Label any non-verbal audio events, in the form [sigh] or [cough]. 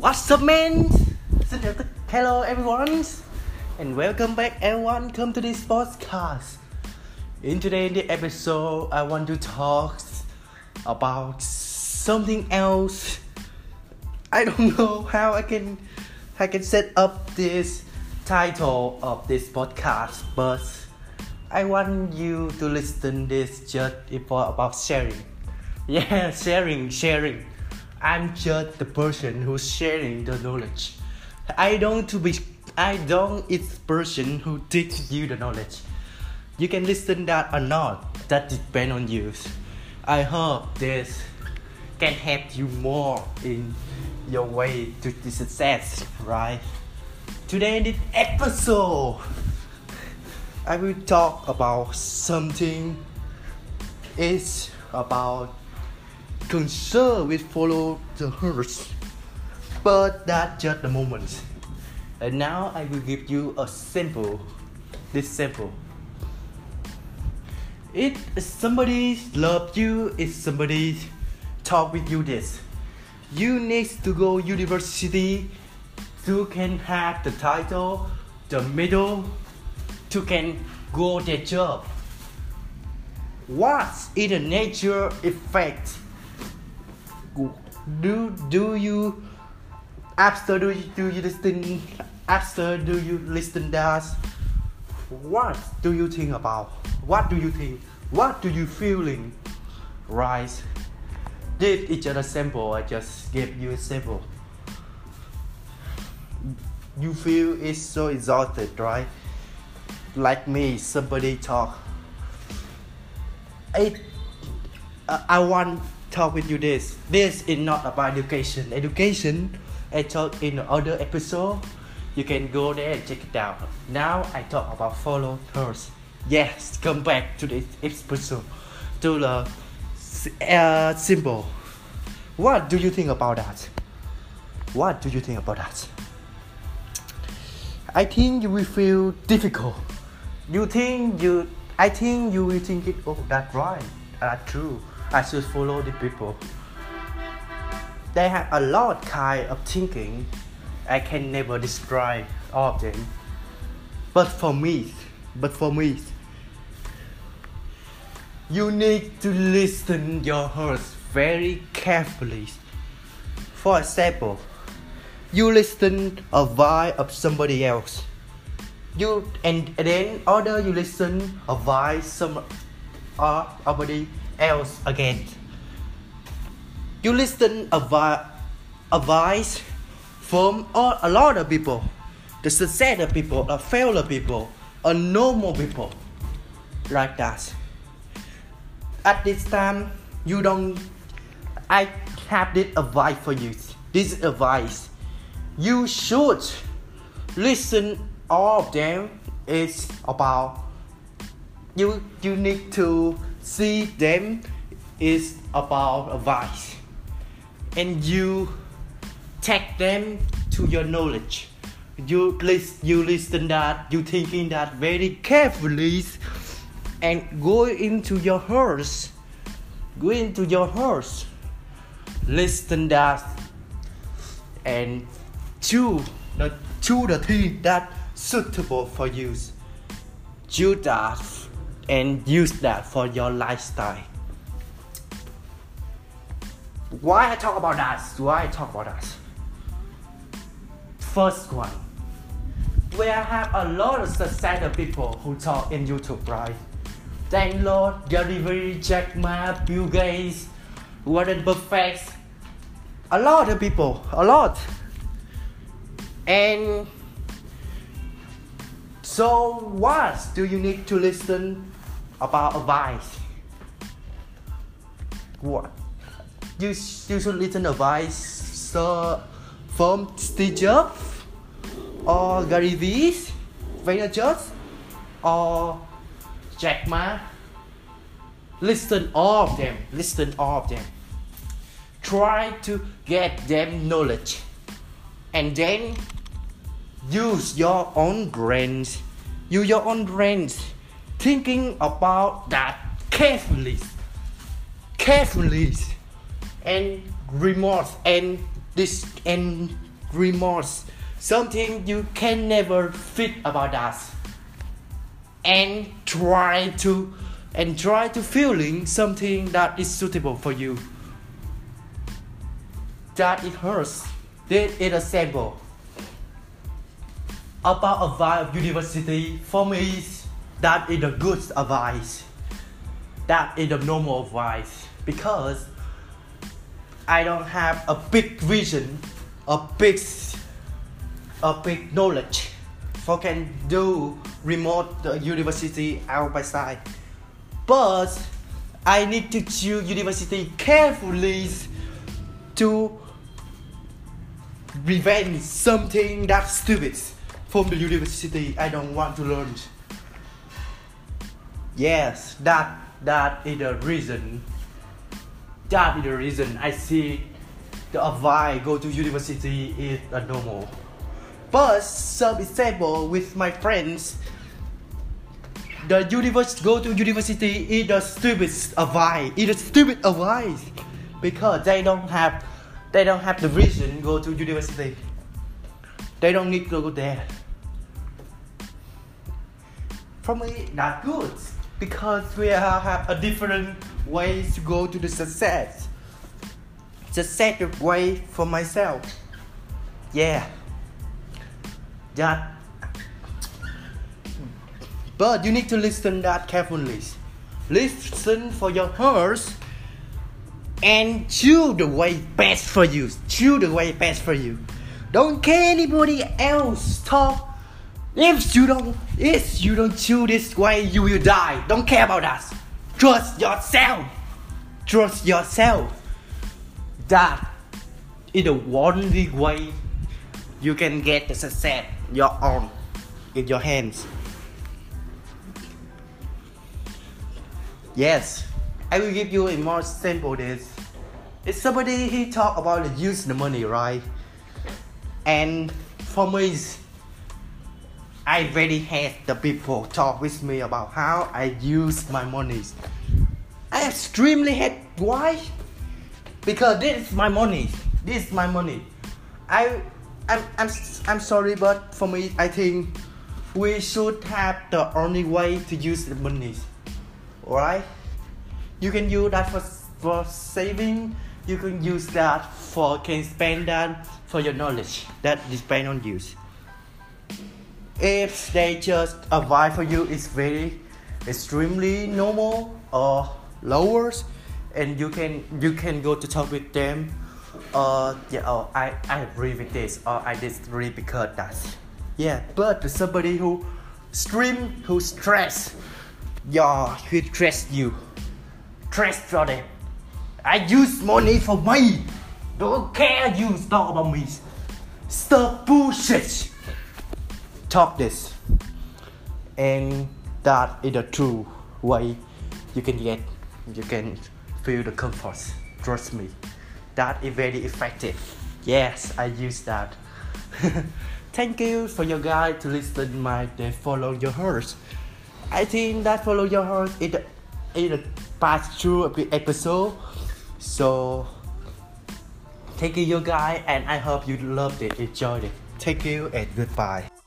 What's up, man? Hello, everyone, and welcome back, everyone. Come to this podcast. In today's episode, I want to talk about something else. I don't [laughs] know how I can I can set up this title of this podcast, but I want you to listen this just for about sharing. [laughs] Yeah, sharing, sharing. I'm just the person who's sharing the knowledge. I don't to be I don't it's person who teaches you the knowledge. You can listen that or not. That depend on you. I hope this can help you more in your way to the success, right? Today in this episode, I will talk about something. It's about concern with follow the hearse. But that's just the moment. And now I will give you a sample. This sample. If somebody love you, if somebody talk with you this, you need to go university to can have the title, the middle, to can go the job. What is the nature effect? Do do you after do you, do you listen after do you listen that? What do you think about? What do you think? What do you feeling? Right? Is just a sample. I just gave you a sample. You feel it's so exhausted, right? Like me, somebody talk. I, uh, I want talk with you this. This is not about education. Education, I talk in other episode. You can go there and check it out. Now I talk about follow first. Yes, come back to this episode. To the uh, symbol. What do you think about that? What do you think about that? I think you will feel difficult. You think you I think you will think it oh that's right. That's true. I should follow the people. They have a lot kind of thinking. I can never describe all of them. But for me, but for me, you need to listen your heart very carefully. For example, you listen a voice of somebody else. You and then other you listen a voice some uh, somebody else again. You listen a, advice from all, a lot of people, the successful people, the failure people, a normal people, like that. At this time, you don't. I have this advice for you. This advice, you should listen. All of them is about you. You need to see them is about advice. And you take them to your knowledge. You listen you listen that you thinking that very carefully and go into your heart go into your heart listen that. And choose the choose the thing that suitable for you. Choose that and use that for your lifestyle. Why I talk about that? Why I talk about that? First one, where I have a lot of successful people who talk in YouTube, right? Dan Lok, Gary Vee, Jack Ma, Bill Gates, Warren Buffett, a lot of people, a lot. And so, what do you need to listen about advice. What? You, you should listen advice so, from Steve Jobs or Gary Vee, Vaynerchuk or Jack Ma. Listen all of them. Listen all of them. Try to get them knowledge, and then use your own brains. Use your own brains thinking about that carefully, carefully, and remorse and this and remorse, something you can never fit about us, and try to and try to feeling something that is suitable for you. That it hurts. This is a sample about advice of university for me that is a good advice that is a normal advice because I don't have a big vision a big a big knowledge. For can do remote the university out by side? But I need to choose university carefully to prevent something that stupid. From the university I don't want to learn. Yes, that that is the reason. That is the reason I see the advice go to university is a normal. But some example with my friends, the universe go to university is a stupid advice. It's a stupid advice because they don't have they don't have the reason go to university. They don't need to go there for me not good because we have a different ways to go to the success. Success the way for myself. Yeah. That. But you need to listen that carefully. Listen for your heart and choose the way best for you. Choose the way best for you. Don't care anybody else talk if you don't, if you don't choose this way, you will die. Don't care about us. Trust yourself. Trust yourself. That is the only way you can get the success your own in your hands. Yes, I will give you a more simple this. If somebody he talk about the use the money, right? And for me, I very hate the people talk with me about how I use my money. I extremely hate why? Because this is my money. This is my money. I I'm, I'm, I'm sorry, but for me, I think we should have the only way to use the money. Alright? You can use that for, for saving. You can use that for can spend that for your knowledge. That depend on you if they just advise for you is very extremely normal or lowers and you can you can go to talk with them. Uh yeah oh i i agree with this. Or i disagree because that yeah but somebody who stream who stress yeah who stress you stress for them i use money for me don't care you talk about me. Stop bullshit talk this and that is the true way you can get you can feel the comfort trust me. That is very effective. Yes i use that. [laughs] Thank you for your guide to listen my they follow your heart i think that follow your heart is a, is a past through episode. So thank you you guys and i hope you loved it. Enjoyed it. Thank you and goodbye